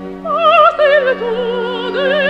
O stelle tu